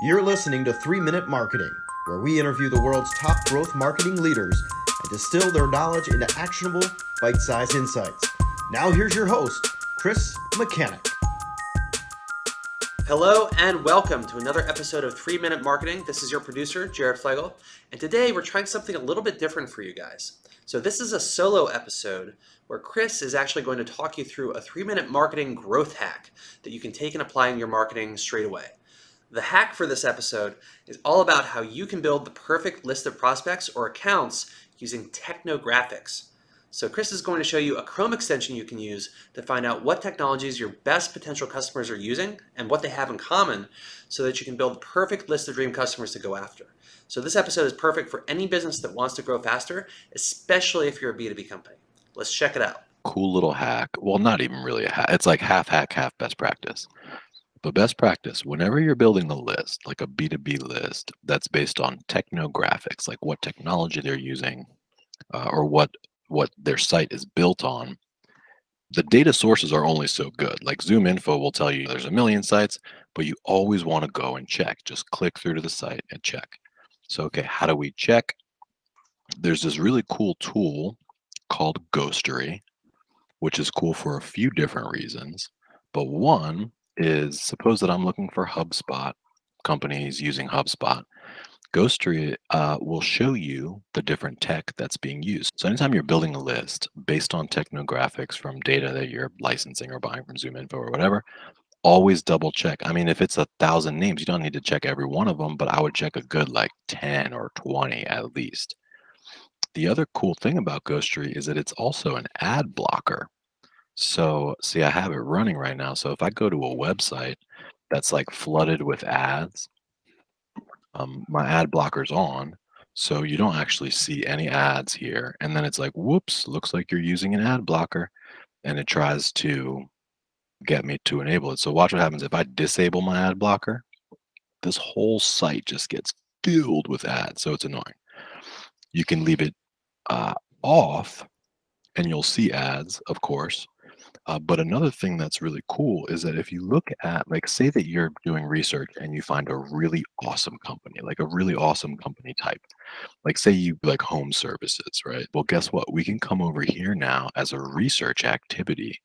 You're listening to 3 Minute Marketing, where we interview the world's top growth marketing leaders and distill their knowledge into actionable, bite sized insights. Now, here's your host, Chris Mechanic. Hello and welcome to another episode of 3 Minute Marketing. This is your producer, Jared Flegel, and today we're trying something a little bit different for you guys. So, this is a solo episode where Chris is actually going to talk you through a 3 minute marketing growth hack that you can take and apply in your marketing straight away. The hack for this episode is all about how you can build the perfect list of prospects or accounts using technographics. So Chris is going to show you a Chrome extension you can use to find out what technologies your best potential customers are using and what they have in common so that you can build the perfect list of dream customers to go after. So this episode is perfect for any business that wants to grow faster, especially if you're a B2B company. Let's check it out. Cool little hack. Well, not even really a hack. It's like half hack, half best practice. But best practice, whenever you're building a list, like a B2B list that's based on technographics, like what technology they're using uh, or what what their site is built on, the data sources are only so good. Like ZoomInfo will tell you there's a million sites, but you always want to go and check. Just click through to the site and check. So, okay, how do we check? There's this really cool tool called Ghostery, which is cool for a few different reasons. But one is suppose that I'm looking for HubSpot companies using HubSpot. Ghostery uh, will show you the different tech that's being used. So anytime you're building a list based on technographics from data that you're licensing or buying from ZoomInfo or whatever, always double check. I mean, if it's a thousand names, you don't need to check every one of them, but I would check a good like 10 or 20 at least. The other cool thing about Ghostery is that it's also an ad blocker. So, see, I have it running right now. So if I go to a website that's like flooded with ads, um, my ad blocker's on. So you don't actually see any ads here. And then it's like, whoops, looks like you're using an ad blocker. And it tries to get me to enable it. So watch what happens if I disable my ad blocker. This whole site just gets filled with ads. So it's annoying. You can leave it uh, off and you'll see ads, of course. Uh, but another thing that's really cool is that if you look at, like, say that you're doing research and you find a really awesome company, like a really awesome company type, like, say you like home services, right? Well, guess what? We can come over here now as a research activity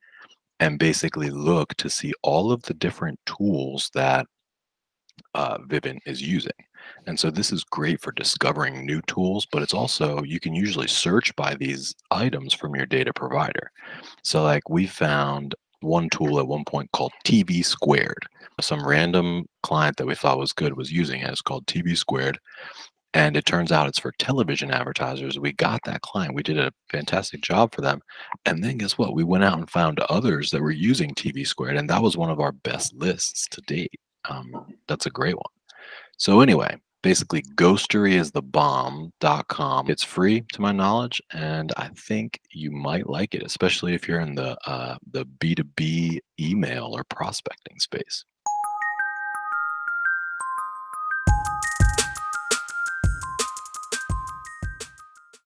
and basically look to see all of the different tools that uh, Vivint is using. And so this is great for discovering new tools, but it's also, you can usually search by these items from your data provider. So like we found one tool at one point called TV Squared. Some random client that we thought was good was using it. It's called TV Squared. And it turns out it's for television advertisers. We got that client. We did a fantastic job for them. And then guess what? We went out and found others that were using TV Squared. And that was one of our best lists to date. Um, that's a great one. So anyway, basically ghostery is the bomb.com. It's free to my knowledge, and I think you might like it, especially if you're in the uh, the B2B email or prospecting space.